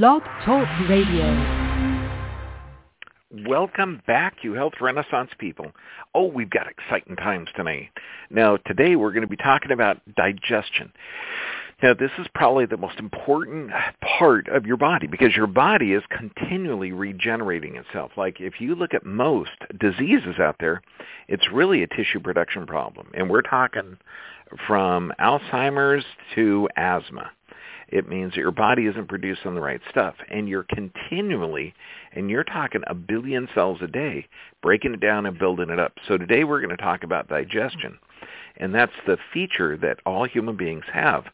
Blog Talk Radio. Welcome back, you health renaissance people. Oh, we've got exciting times tonight. Now, today we're going to be talking about digestion. Now, this is probably the most important part of your body because your body is continually regenerating itself. Like if you look at most diseases out there, it's really a tissue production problem. And we're talking from Alzheimer's to asthma it means that your body isn't producing the right stuff. And you're continually, and you're talking a billion cells a day, breaking it down and building it up. So today we're going to talk about digestion. And that's the feature that all human beings have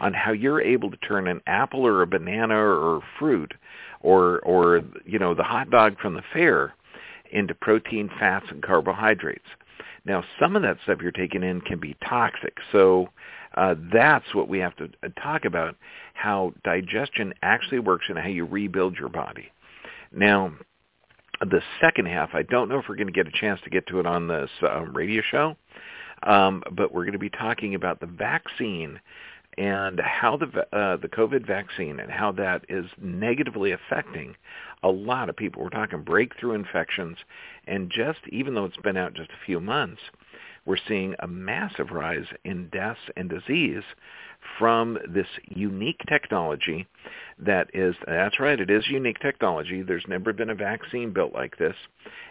on how you're able to turn an apple or a banana or fruit or, or you know, the hot dog from the fair into protein, fats, and carbohydrates. Now, some of that stuff you're taking in can be toxic. So uh, that's what we have to uh, talk about, how digestion actually works and how you rebuild your body. Now, the second half, I don't know if we're going to get a chance to get to it on this um, radio show, um, but we're going to be talking about the vaccine and how the uh, the COVID vaccine and how that is negatively affecting a lot of people. We're talking breakthrough infections, and just even though it's been out just a few months, we're seeing a massive rise in deaths and disease from this unique technology that is, that's right, it is unique technology. There's never been a vaccine built like this.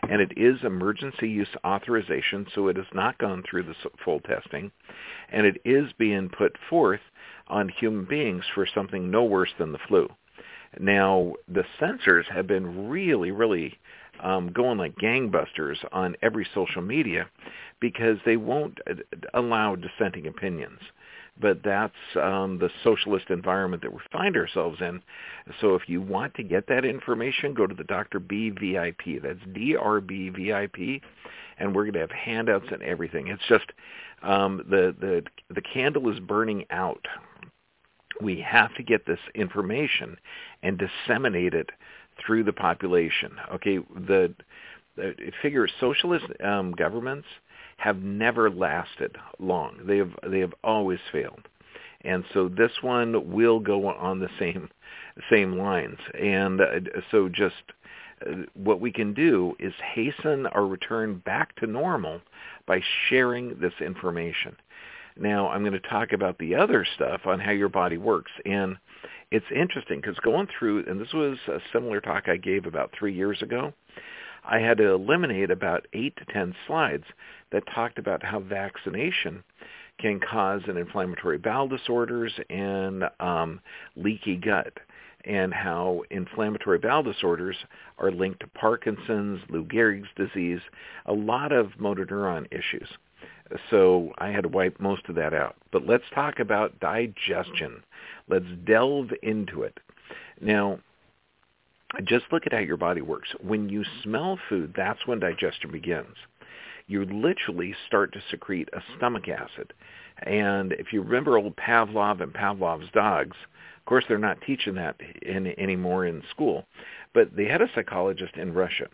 And it is emergency use authorization, so it has not gone through the full testing. And it is being put forth on human beings for something no worse than the flu. Now, the censors have been really, really um, going like gangbusters on every social media because they won't uh, allow dissenting opinions. But that's um, the socialist environment that we find ourselves in. So if you want to get that information, go to the Dr. B VIP. That's D-R-B VIP. And we're going to have handouts and everything. It's just um, the, the, the candle is burning out. We have to get this information and disseminate it through the population. Okay, the, the figure socialist um, governments have never lasted long. They have they have always failed, and so this one will go on the same same lines. And uh, so just uh, what we can do is hasten our return back to normal by sharing this information. Now I'm going to talk about the other stuff on how your body works. And it's interesting because going through, and this was a similar talk I gave about three years ago, I had to eliminate about eight to ten slides that talked about how vaccination can cause an inflammatory bowel disorders and um, leaky gut and how inflammatory bowel disorders are linked to Parkinson's, Lou Gehrig's disease, a lot of motor neuron issues. So I had to wipe most of that out. But let's talk about digestion. Let's delve into it. Now, just look at how your body works. When you smell food, that's when digestion begins. You literally start to secrete a stomach acid. And if you remember old Pavlov and Pavlov's dogs, of course they're not teaching that in, anymore in school, but they had a psychologist in Russia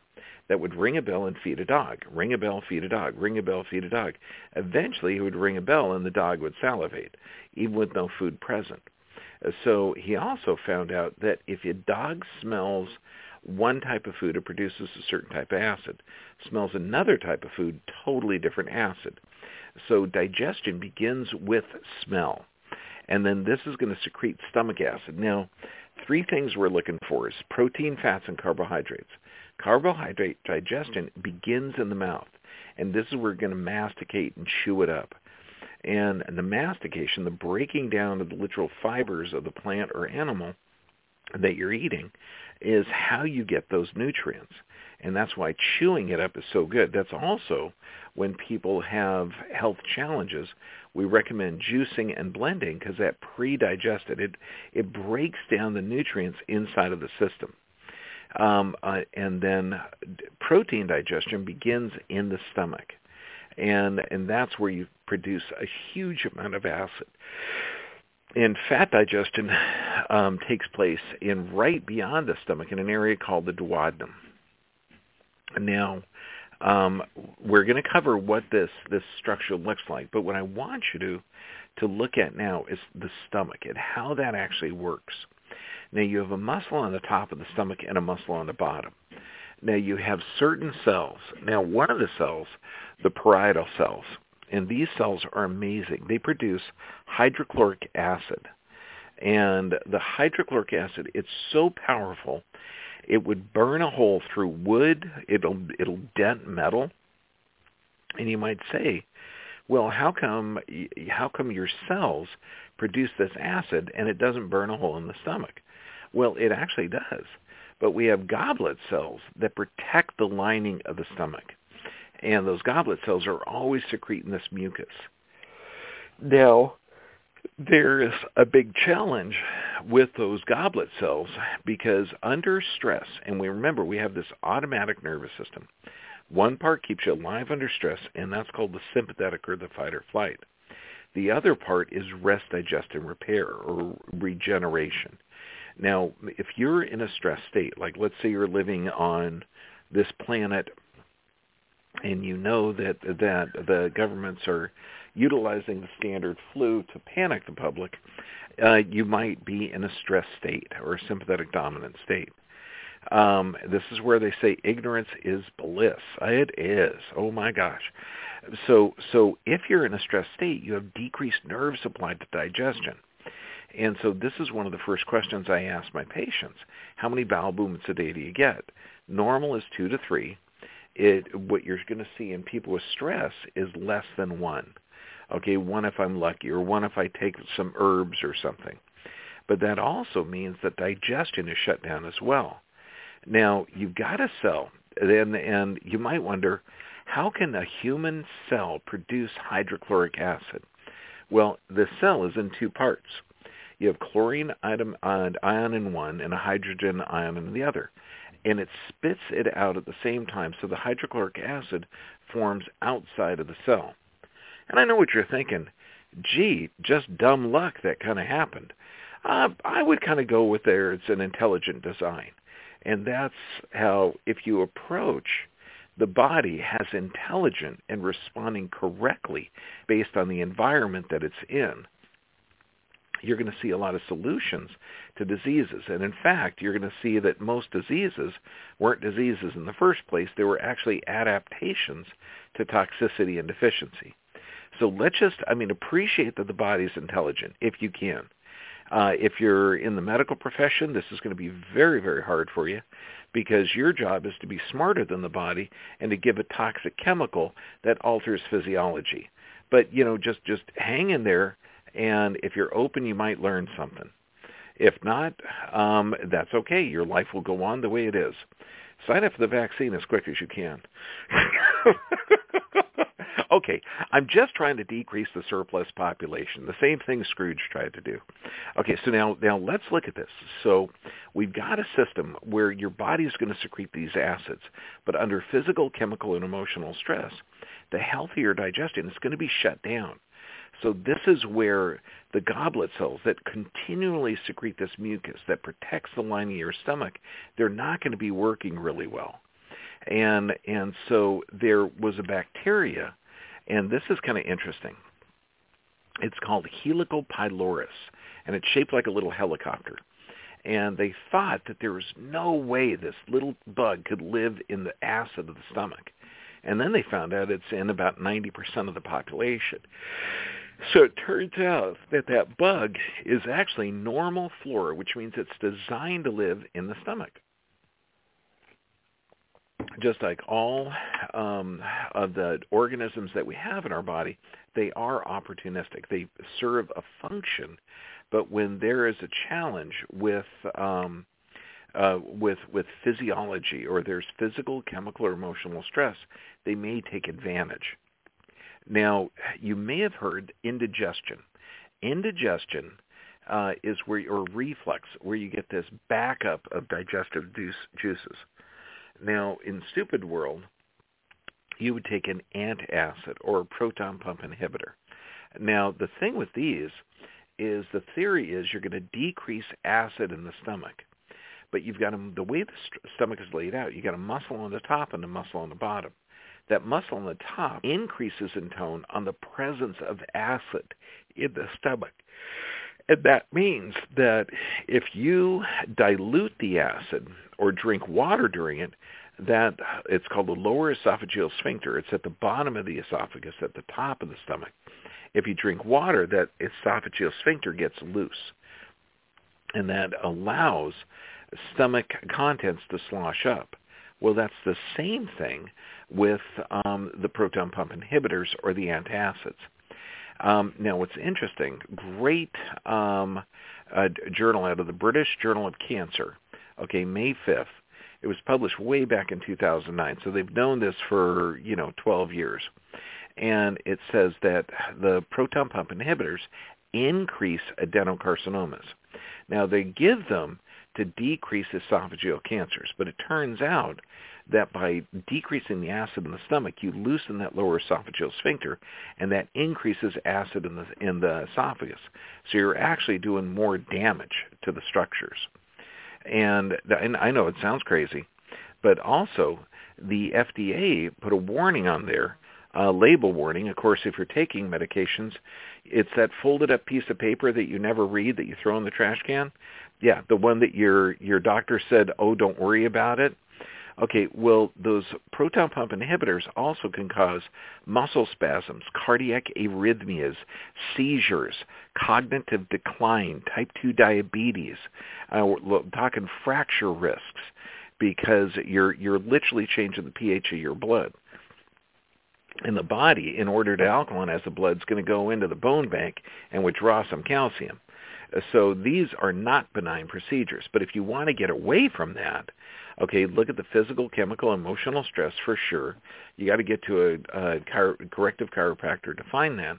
that would ring a bell and feed a dog, ring a bell, feed a dog, ring a bell, feed a dog. Eventually he would ring a bell and the dog would salivate, even with no food present. Uh, so he also found out that if a dog smells one type of food, it produces a certain type of acid. Smells another type of food, totally different acid. So digestion begins with smell. And then this is going to secrete stomach acid. Now, three things we're looking for is protein, fats, and carbohydrates. Carbohydrate mm-hmm. digestion begins in the mouth. And this is where we're going to masticate and chew it up. And the mastication, the breaking down of the literal fibers of the plant or animal that you're eating, is how you get those nutrients. And that's why chewing it up is so good. That's also when people have health challenges, we recommend juicing and blending because that pre-digested, it, it breaks down the nutrients inside of the system. Um, uh, and then protein digestion begins in the stomach and and that's where you produce a huge amount of acid. And fat digestion um, takes place in right beyond the stomach in an area called the duodenum. Now, um, we're going to cover what this this structure looks like, but what I want you to to look at now is the stomach and how that actually works. Now you have a muscle on the top of the stomach and a muscle on the bottom. Now you have certain cells. Now one of the cells, the parietal cells, and these cells are amazing. They produce hydrochloric acid. And the hydrochloric acid, it's so powerful, it would burn a hole through wood. It'll it'll dent metal. And you might say, well, how come how come your cells produce this acid and it doesn't burn a hole in the stomach? Well, it actually does. But we have goblet cells that protect the lining of the stomach. And those goblet cells are always secreting this mucus. Now, there's a big challenge with those goblet cells because under stress, and we remember we have this automatic nervous system, one part keeps you alive under stress, and that's called the sympathetic or the fight or flight. The other part is rest, digest, and repair or regeneration. Now, if you're in a stress state, like let's say you're living on this planet and you know that that the governments are utilizing the standard flu to panic the public, uh, you might be in a stress state or a sympathetic dominant state. Um, this is where they say ignorance is bliss. It is. Oh my gosh. So so if you're in a stress state, you have decreased nerve supply to digestion. And so this is one of the first questions I ask my patients. How many bowel movements a day do you get? Normal is two to three. It, what you're going to see in people with stress is less than one. Okay, one if I'm lucky, or one if I take some herbs or something. But that also means that digestion is shut down as well. Now, you've got a cell, and, and you might wonder, how can a human cell produce hydrochloric acid? Well, the cell is in two parts. You have chlorine ion, ion in one and a hydrogen ion in the other. And it spits it out at the same time, so the hydrochloric acid forms outside of the cell. And I know what you're thinking. Gee, just dumb luck that kind of happened. Uh, I would kind of go with there it's an intelligent design. And that's how, if you approach the body has intelligent and responding correctly based on the environment that it's in, you're going to see a lot of solutions to diseases. And in fact, you're going to see that most diseases weren't diseases in the first place. They were actually adaptations to toxicity and deficiency. So let's just, I mean, appreciate that the body is intelligent if you can. Uh, if you're in the medical profession, this is going to be very, very hard for you because your job is to be smarter than the body and to give a toxic chemical that alters physiology. But, you know, just, just hang in there, and if you're open, you might learn something. If not, um, that's okay. Your life will go on the way it is. Sign up for the vaccine as quick as you can. Okay, I'm just trying to decrease the surplus population. The same thing Scrooge tried to do. Okay, so now now let's look at this. So we've got a system where your body is going to secrete these acids, but under physical, chemical, and emotional stress, the healthier digestion is going to be shut down. So this is where the goblet cells that continually secrete this mucus that protects the lining of your stomach, they're not going to be working really well. And and so there was a bacteria and this is kind of interesting. It's called Helical pylorus, and it's shaped like a little helicopter. And they thought that there was no way this little bug could live in the acid of the stomach. And then they found out it's in about 90% of the population. So it turns out that that bug is actually normal flora, which means it's designed to live in the stomach just like all um, of the organisms that we have in our body, they are opportunistic. They serve a function, but when there is a challenge with um, uh, with with physiology or there's physical, chemical, or emotional stress, they may take advantage. Now, you may have heard indigestion. Indigestion uh, is where, or reflux, where you get this backup of digestive juice, juices. Now, in stupid world, you would take an antacid or a proton pump inhibitor. Now, the thing with these is the theory is you're going to decrease acid in the stomach. But you've got a, the way the st- stomach is laid out, you've got a muscle on the top and a muscle on the bottom. That muscle on the top increases in tone on the presence of acid in the stomach. That means that if you dilute the acid or drink water during it, that it's called the lower esophageal sphincter. It's at the bottom of the esophagus, at the top of the stomach. If you drink water, that esophageal sphincter gets loose, and that allows stomach contents to slosh up. Well, that's the same thing with um, the proton pump inhibitors or the antacids. Um, now, what's interesting, great um, journal out of the British Journal of Cancer, okay, May 5th. It was published way back in 2009, so they've known this for, you know, 12 years. And it says that the proton pump inhibitors increase adenocarcinomas. Now, they give them to decrease esophageal cancers. But it turns out that by decreasing the acid in the stomach, you loosen that lower esophageal sphincter, and that increases acid in the in the esophagus. So you're actually doing more damage to the structures. And, and I know it sounds crazy, but also the FDA put a warning on there, a label warning. Of course, if you're taking medications, it's that folded up piece of paper that you never read that you throw in the trash can. Yeah, the one that your your doctor said, "Oh, don't worry about it." Okay, well, those proton pump inhibitors also can cause muscle spasms, cardiac arrhythmias, seizures, cognitive decline, type 2 diabetes. Uh, we're talking fracture risks because you're you're literally changing the pH of your blood. And the body, in order to alkalinize the blood, is going to go into the bone bank and withdraw some calcium. So these are not benign procedures. But if you want to get away from that, okay, look at the physical, chemical, emotional stress for sure. You got to get to a, a chiro- corrective chiropractor to find that.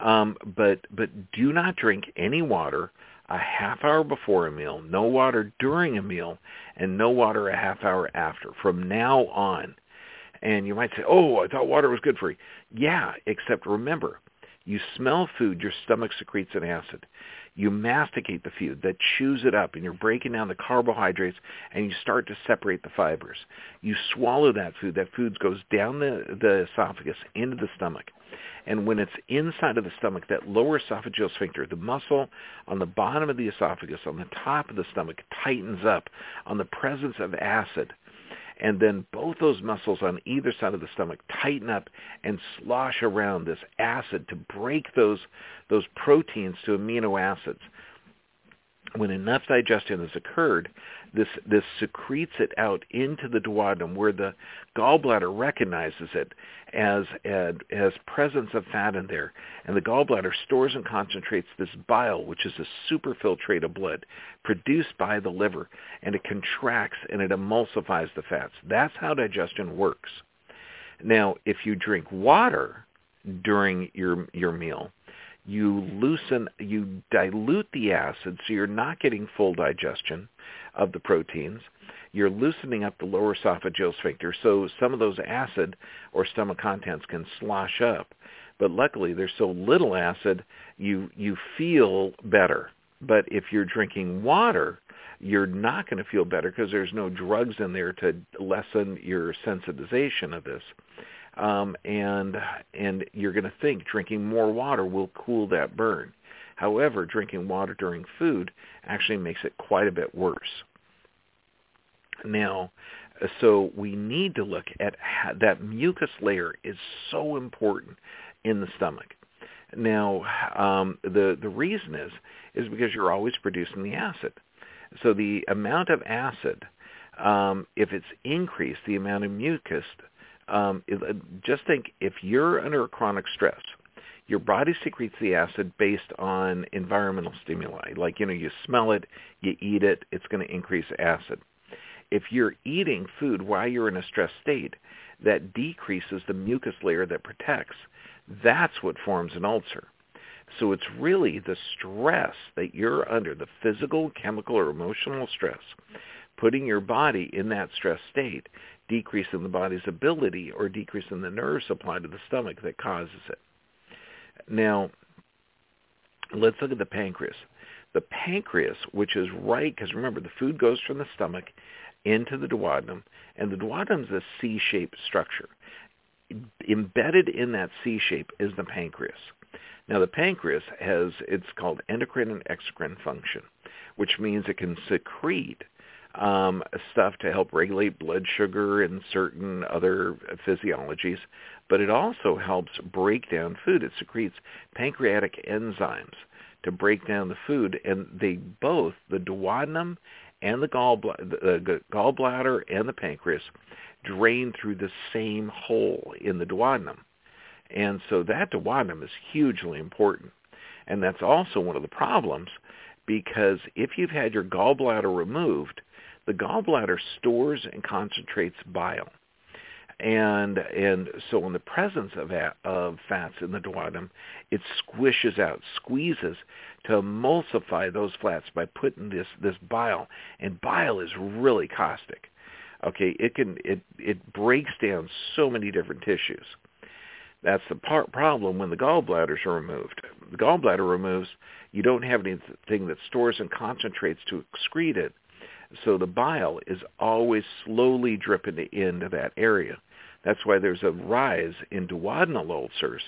Um, but but do not drink any water a half hour before a meal, no water during a meal, and no water a half hour after. From now on, and you might say, "Oh, I thought water was good for you." Yeah, except remember, you smell food, your stomach secretes an acid. You masticate the food, that chews it up, and you're breaking down the carbohydrates, and you start to separate the fibers. You swallow that food. That food goes down the, the esophagus into the stomach. And when it's inside of the stomach, that lower esophageal sphincter, the muscle on the bottom of the esophagus, on the top of the stomach, tightens up on the presence of acid and then both those muscles on either side of the stomach tighten up and slosh around this acid to break those those proteins to amino acids when enough digestion has occurred, this this secretes it out into the duodenum where the gallbladder recognizes it as as, as presence of fat in there, and the gallbladder stores and concentrates this bile, which is a superfiltrate of blood produced by the liver, and it contracts and it emulsifies the fats. That's how digestion works. Now, if you drink water during your your meal, you loosen, you dilute the acid so you're not getting full digestion of the proteins. You're loosening up the lower esophageal sphincter so some of those acid or stomach contents can slosh up. But luckily there's so little acid, you, you feel better. But if you're drinking water, you're not going to feel better because there's no drugs in there to lessen your sensitization of this um, and and you're going to think drinking more water will cool that burn. However, drinking water during food actually makes it quite a bit worse. Now, so we need to look at how, that mucus layer is so important in the stomach. Now, um, the the reason is is because you're always producing the acid. So the amount of acid, um, if it's increased, the amount of mucus um, uh, just think if you're under chronic stress, your body secretes the acid based on environmental stimuli. Like, you know, you smell it, you eat it, it's going to increase acid. If you're eating food while you're in a stress state, that decreases the mucus layer that protects. That's what forms an ulcer. So it's really the stress that you're under, the physical, chemical, or emotional stress, putting your body in that stress state decrease in the body's ability or decrease in the nerve supply to the stomach that causes it. Now, let's look at the pancreas. The pancreas, which is right, because remember, the food goes from the stomach into the duodenum, and the duodenum is a C-shaped structure. Embedded in that C shape is the pancreas. Now the pancreas has, it's called endocrine and exocrine function, which means it can secrete um, stuff to help regulate blood sugar and certain other physiologies, but it also helps break down food. It secretes pancreatic enzymes to break down the food, and they both, the duodenum and the, gallbladder, the gallbladder and the pancreas, drain through the same hole in the duodenum. And so that duodenum is hugely important. And that's also one of the problems because if you've had your gallbladder removed, the gallbladder stores and concentrates bile. And and so in the presence of of fats in the duodenum, it squishes out, squeezes to emulsify those fats by putting this this bile. And bile is really caustic. Okay, it can it it breaks down so many different tissues. That's the part problem when the gallbladders are removed. The gallbladder removes, you don't have anything that stores and concentrates to excrete it. So the bile is always slowly dripping into that area. That's why there's a rise in duodenal ulcers,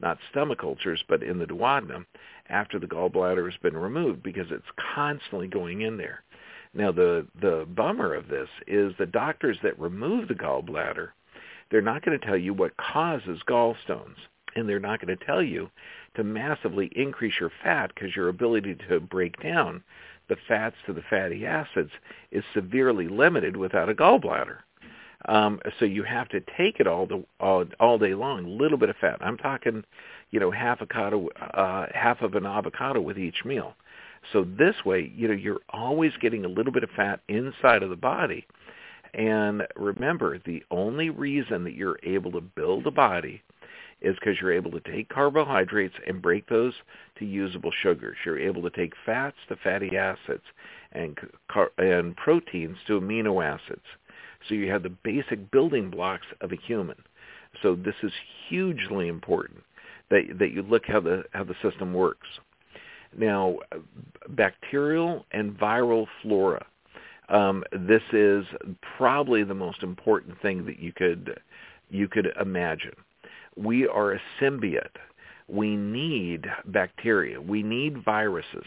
not stomach ulcers, but in the duodenum after the gallbladder has been removed because it's constantly going in there. Now the the bummer of this is the doctors that remove the gallbladder, they're not going to tell you what causes gallstones, and they're not going to tell you to massively increase your fat because your ability to break down the fats to the fatty acids is severely limited without a gallbladder. Um, so you have to take it all the all, all day long, a little bit of fat. I'm talking, you know, half avocado, uh, half of an avocado with each meal. So this way, you know, you're always getting a little bit of fat inside of the body. And remember, the only reason that you're able to build a body is because you're able to take carbohydrates and break those to usable sugars. You're able to take fats to fatty acids and car- and proteins to amino acids. So you have the basic building blocks of a human. So this is hugely important that that you look how the how the system works. Now, bacterial and viral flora. Um, this is probably the most important thing that you could you could imagine. We are a symbiote. We need bacteria. We need viruses.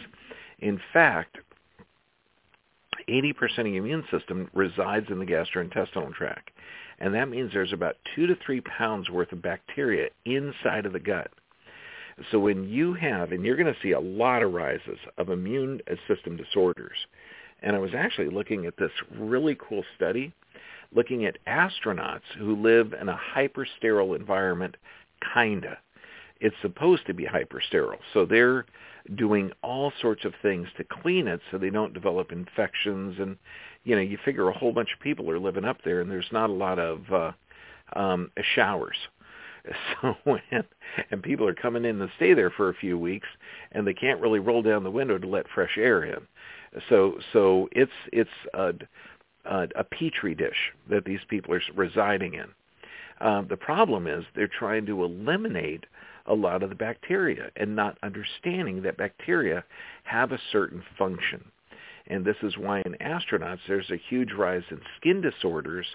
In fact, 80% of the immune system resides in the gastrointestinal tract. And that means there's about two to three pounds worth of bacteria inside of the gut. So when you have, and you're going to see a lot of rises of immune system disorders, and I was actually looking at this really cool study looking at astronauts who live in a hyper-sterile environment, kinda. It's supposed to be hyper-sterile. So they're doing all sorts of things to clean it so they don't develop infections and you know, you figure a whole bunch of people are living up there and there's not a lot of uh um showers. So when and people are coming in to stay there for a few weeks, and they can't really roll down the window to let fresh air in. So so it's it's a, a, a petri dish that these people are residing in. Um, the problem is they're trying to eliminate a lot of the bacteria and not understanding that bacteria have a certain function. And this is why in astronauts there's a huge rise in skin disorders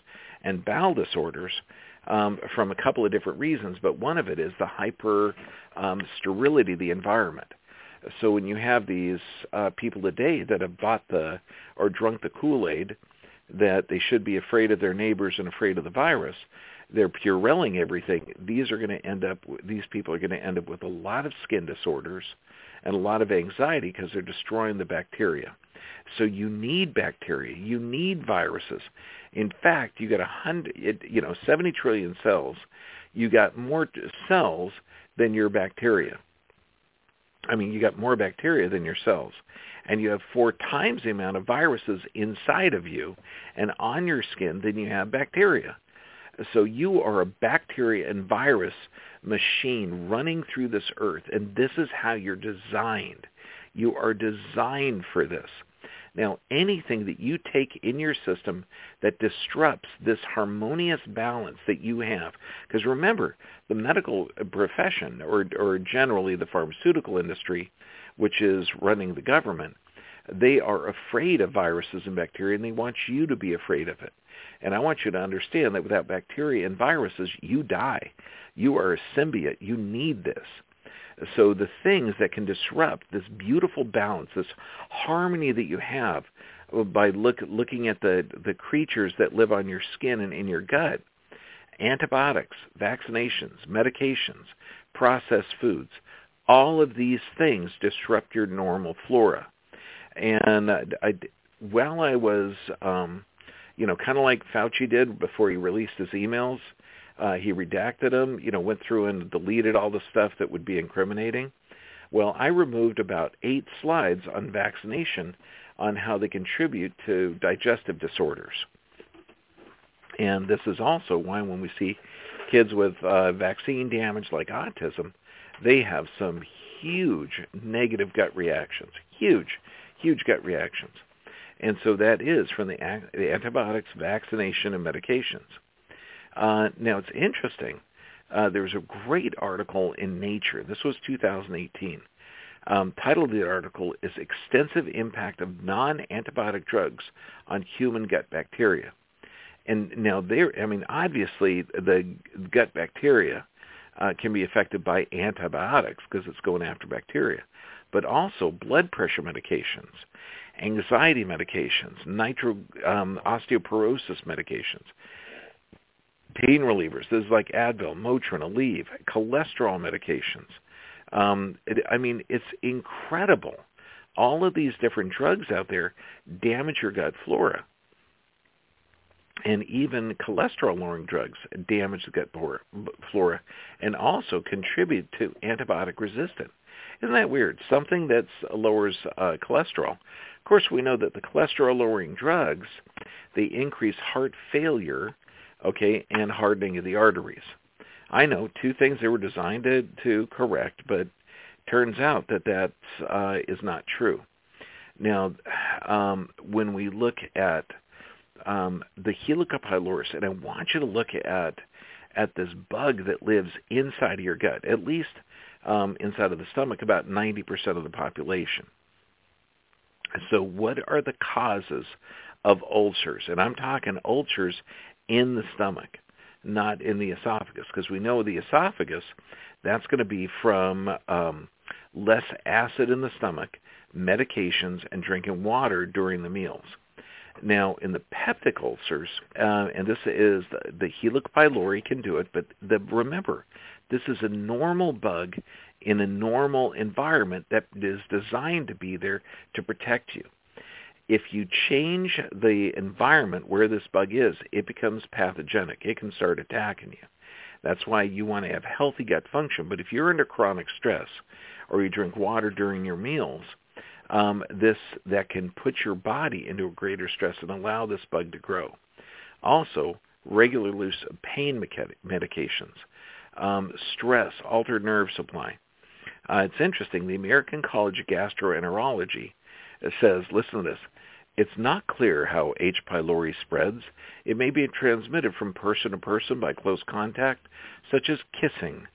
and bowel disorders um, from a couple of different reasons, but one of it is the hyper um, sterility of the environment. So when you have these uh, people today that have bought the or drunk the Kool-Aid that they should be afraid of their neighbors and afraid of the virus, they're purelling everything. These are going to end up. These people are going to end up with a lot of skin disorders and a lot of anxiety because they're destroying the bacteria. So you need bacteria. You need viruses. In fact, you got a hundred, you know, 70 trillion cells. You got more cells than your bacteria. I mean, you got more bacteria than your cells. And you have four times the amount of viruses inside of you and on your skin than you have bacteria. So you are a bacteria and virus machine running through this earth, and this is how you're designed. You are designed for this. Now, anything that you take in your system that disrupts this harmonious balance that you have, because remember, the medical profession, or, or generally the pharmaceutical industry, which is running the government, they are afraid of viruses and bacteria, and they want you to be afraid of it. And I want you to understand that without bacteria and viruses, you die. You are a symbiote. You need this. So the things that can disrupt this beautiful balance, this harmony that you have by look, looking at the, the creatures that live on your skin and in your gut, antibiotics, vaccinations, medications, processed foods, all of these things disrupt your normal flora. And I, while I was, um, you know, kind of like Fauci did before he released his emails, uh, he redacted them, you know, went through and deleted all the stuff that would be incriminating. Well, I removed about eight slides on vaccination on how they contribute to digestive disorders. And this is also why when we see kids with uh, vaccine damage like autism, they have some huge negative gut reactions, huge, huge gut reactions. And so that is from the, the antibiotics, vaccination, and medications. Uh, now it's interesting. Uh, there was a great article in Nature. This was 2018. Um, title of the article is Extensive Impact of Non-Antibiotic Drugs on Human Gut Bacteria. And now there, I mean, obviously the gut bacteria uh, can be affected by antibiotics because it's going after bacteria, but also blood pressure medications, anxiety medications, nitro um, osteoporosis medications, pain relievers. This is like Advil, Motrin, Aleve, cholesterol medications. Um, it, I mean, it's incredible. All of these different drugs out there damage your gut flora. And even cholesterol-lowering drugs damage the gut flora and also contribute to antibiotic resistance. Isn't that weird? Something that lowers uh, cholesterol. Of course, we know that the cholesterol-lowering drugs, they increase heart failure okay, and hardening of the arteries. I know two things they were designed to, to correct, but turns out that that uh, is not true. Now, um, when we look at um, the Helica pylorus, and I want you to look at at this bug that lives inside of your gut, at least um, inside of the stomach, about 90% of the population. So what are the causes of ulcers? And I'm talking ulcers in the stomach, not in the esophagus, because we know the esophagus, that's going to be from um, less acid in the stomach, medications, and drinking water during the meals. Now, in the peptic ulcers, uh, and this is the, the Helix pylori can do it, but the, remember, this is a normal bug in a normal environment that is designed to be there to protect you if you change the environment where this bug is, it becomes pathogenic. It can start attacking you. That's why you want to have healthy gut function. But if you're under chronic stress or you drink water during your meals, um, this that can put your body into a greater stress and allow this bug to grow. Also, regular use of pain medications, um, stress, altered nerve supply. Uh, it's interesting. The American College of Gastroenterology says, listen to this, it's not clear how H. pylori spreads. It may be transmitted from person to person by close contact, such as kissing.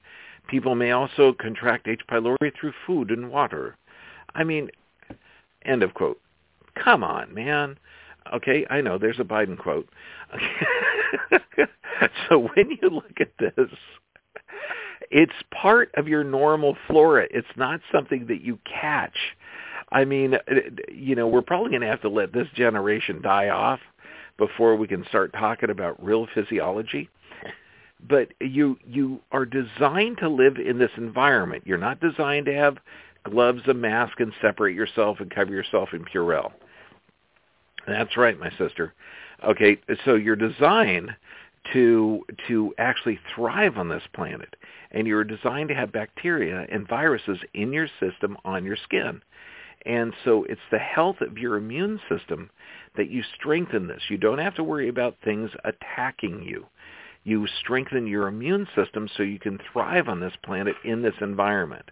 People may also contract H. pylori through food and water. I mean, end of quote. Come on, man. Okay, I know there's a Biden quote. so when you look at this, it's part of your normal flora. It's not something that you catch I mean, you know, we're probably going to have to let this generation die off before we can start talking about real physiology. But you you are designed to live in this environment. You're not designed to have gloves, a mask, and separate yourself and cover yourself in Purell. That's right, my sister. Okay, so you're designed to to actually thrive on this planet, and you're designed to have bacteria and viruses in your system on your skin. And so it's the health of your immune system that you strengthen this. You don't have to worry about things attacking you. You strengthen your immune system so you can thrive on this planet in this environment.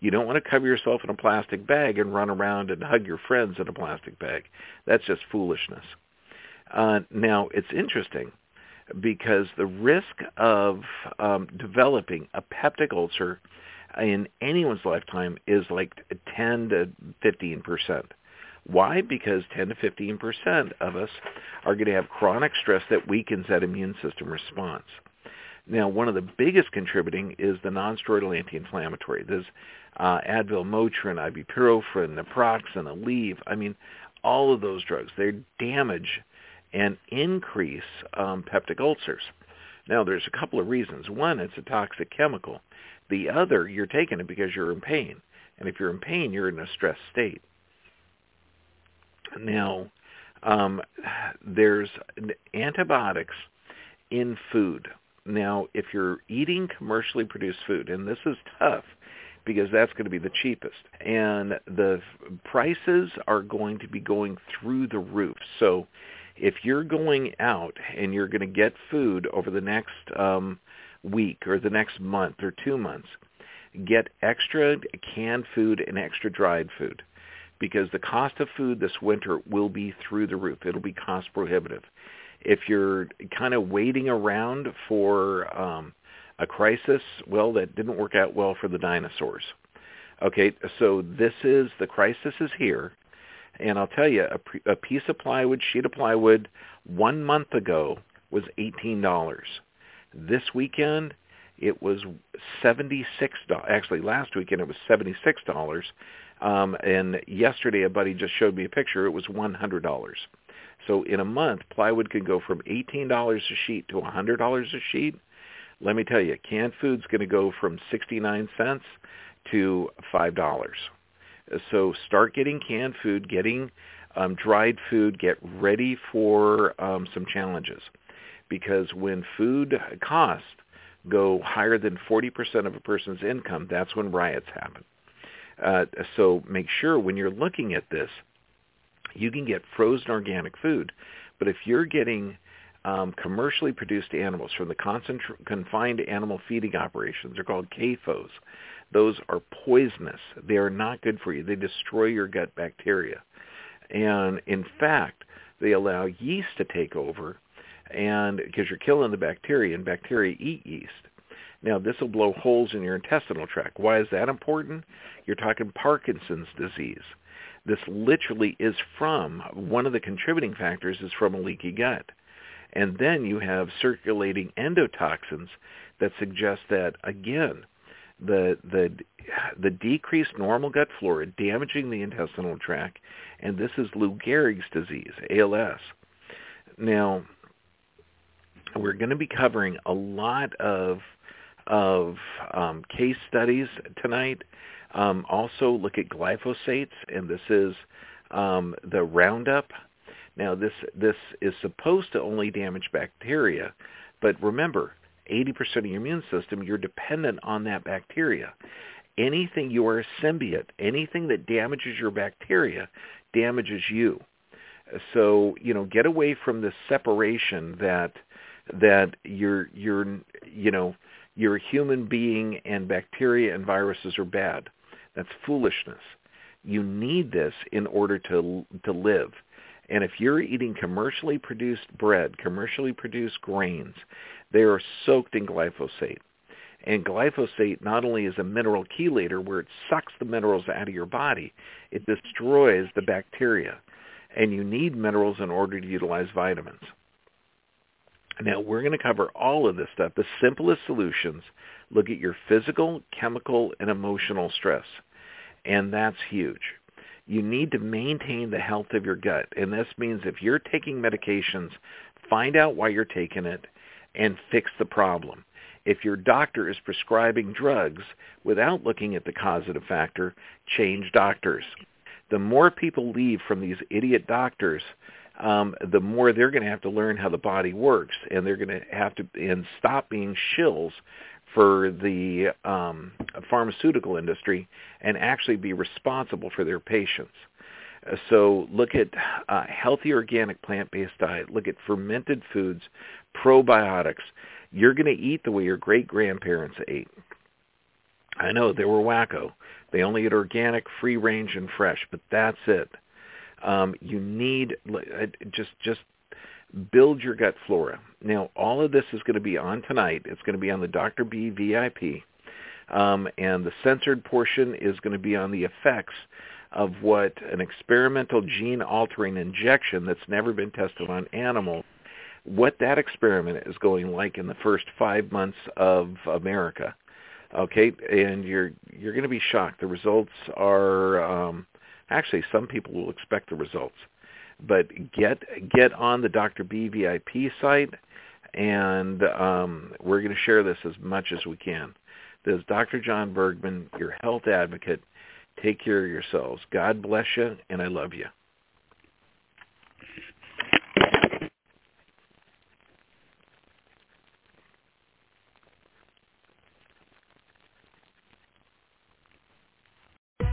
You don't want to cover yourself in a plastic bag and run around and hug your friends in a plastic bag. That's just foolishness. Uh, now, it's interesting because the risk of um, developing a peptic ulcer in anyone's lifetime is like 10 to 15 percent. Why? Because 10 to 15 percent of us are going to have chronic stress that weakens that immune system response. Now, one of the biggest contributing is the nonsteroidal anti-inflammatory. There's uh, Advil, Motrin, ibuprofen, naproxen, Aleve. I mean, all of those drugs, they damage and increase um, peptic ulcers. Now, there's a couple of reasons. One, it's a toxic chemical. The other, you're taking it because you're in pain. And if you're in pain, you're in a stress state. Now, um, there's antibiotics in food. Now, if you're eating commercially produced food, and this is tough because that's going to be the cheapest, and the prices are going to be going through the roof. So if you're going out and you're going to get food over the next um, week or the next month or two months, get extra canned food and extra dried food because the cost of food this winter will be through the roof. It'll be cost prohibitive. If you're kind of waiting around for um, a crisis, well, that didn't work out well for the dinosaurs. Okay, so this is, the crisis is here. And I'll tell you, a, a piece of plywood, sheet of plywood, one month ago was $18. This weekend, it was $76. Actually, last weekend it was $76. Um, and yesterday, a buddy just showed me a picture. It was $100. So in a month, plywood can go from $18 a sheet to $100 a sheet. Let me tell you, canned food's going to go from 69 cents to $5. So start getting canned food, getting um, dried food, get ready for um, some challenges. Because when food costs go higher than 40% of a person's income, that's when riots happen. Uh, so make sure when you're looking at this, you can get frozen organic food. But if you're getting um, commercially produced animals from the concentra- confined animal feeding operations, they're called CAFOs, those are poisonous. They are not good for you. They destroy your gut bacteria. And in fact, they allow yeast to take over and because you're killing the bacteria and bacteria eat yeast. Now, this will blow holes in your intestinal tract. Why is that important? You're talking Parkinson's disease. This literally is from, one of the contributing factors is from a leaky gut. And then you have circulating endotoxins that suggest that, again, the the the decreased normal gut flora damaging the intestinal tract, and this is Lou Gehrig's disease, ALS. Now, we're going to be covering a lot of of um, case studies tonight. Um, also, look at glyphosates, and this is um, the Roundup. Now, this this is supposed to only damage bacteria, but remember, 80% of your immune system, you're dependent on that bacteria. Anything you are a symbiote, anything that damages your bacteria damages you. So, you know, get away from this separation that that you're you're you know, you're a human being and bacteria and viruses are bad. That's foolishness. You need this in order to to live. And if you're eating commercially produced bread, commercially produced grains, they are soaked in glyphosate. And glyphosate not only is a mineral chelator where it sucks the minerals out of your body, it destroys the bacteria. And you need minerals in order to utilize vitamins. Now, we're going to cover all of this stuff. The simplest solutions look at your physical, chemical, and emotional stress. And that's huge. You need to maintain the health of your gut. And this means if you're taking medications, find out why you're taking it and fix the problem. If your doctor is prescribing drugs without looking at the causative factor, change doctors. The more people leave from these idiot doctors, um, the more they're going to have to learn how the body works, and they're going to have to and stop being shills for the um, pharmaceutical industry and actually be responsible for their patients. Uh, so look at uh, healthy organic plant-based diet. Look at fermented foods, probiotics. You're going to eat the way your great-grandparents ate. I know they were wacko. They only ate organic, free range, and fresh, but that's it. Um, you need uh, just just build your gut flora. Now, all of this is going to be on tonight. It's going to be on the Dr. B VIP, um, and the censored portion is going to be on the effects of what an experimental gene-altering injection that's never been tested on animals what that experiment is going like in the first five months of America. Okay, and you're you're going to be shocked. The results are um, actually some people will expect the results, but get get on the Dr. B VIP site, and um, we're going to share this as much as we can. This is Dr. John Bergman, your health advocate. Take care of yourselves. God bless you, and I love you.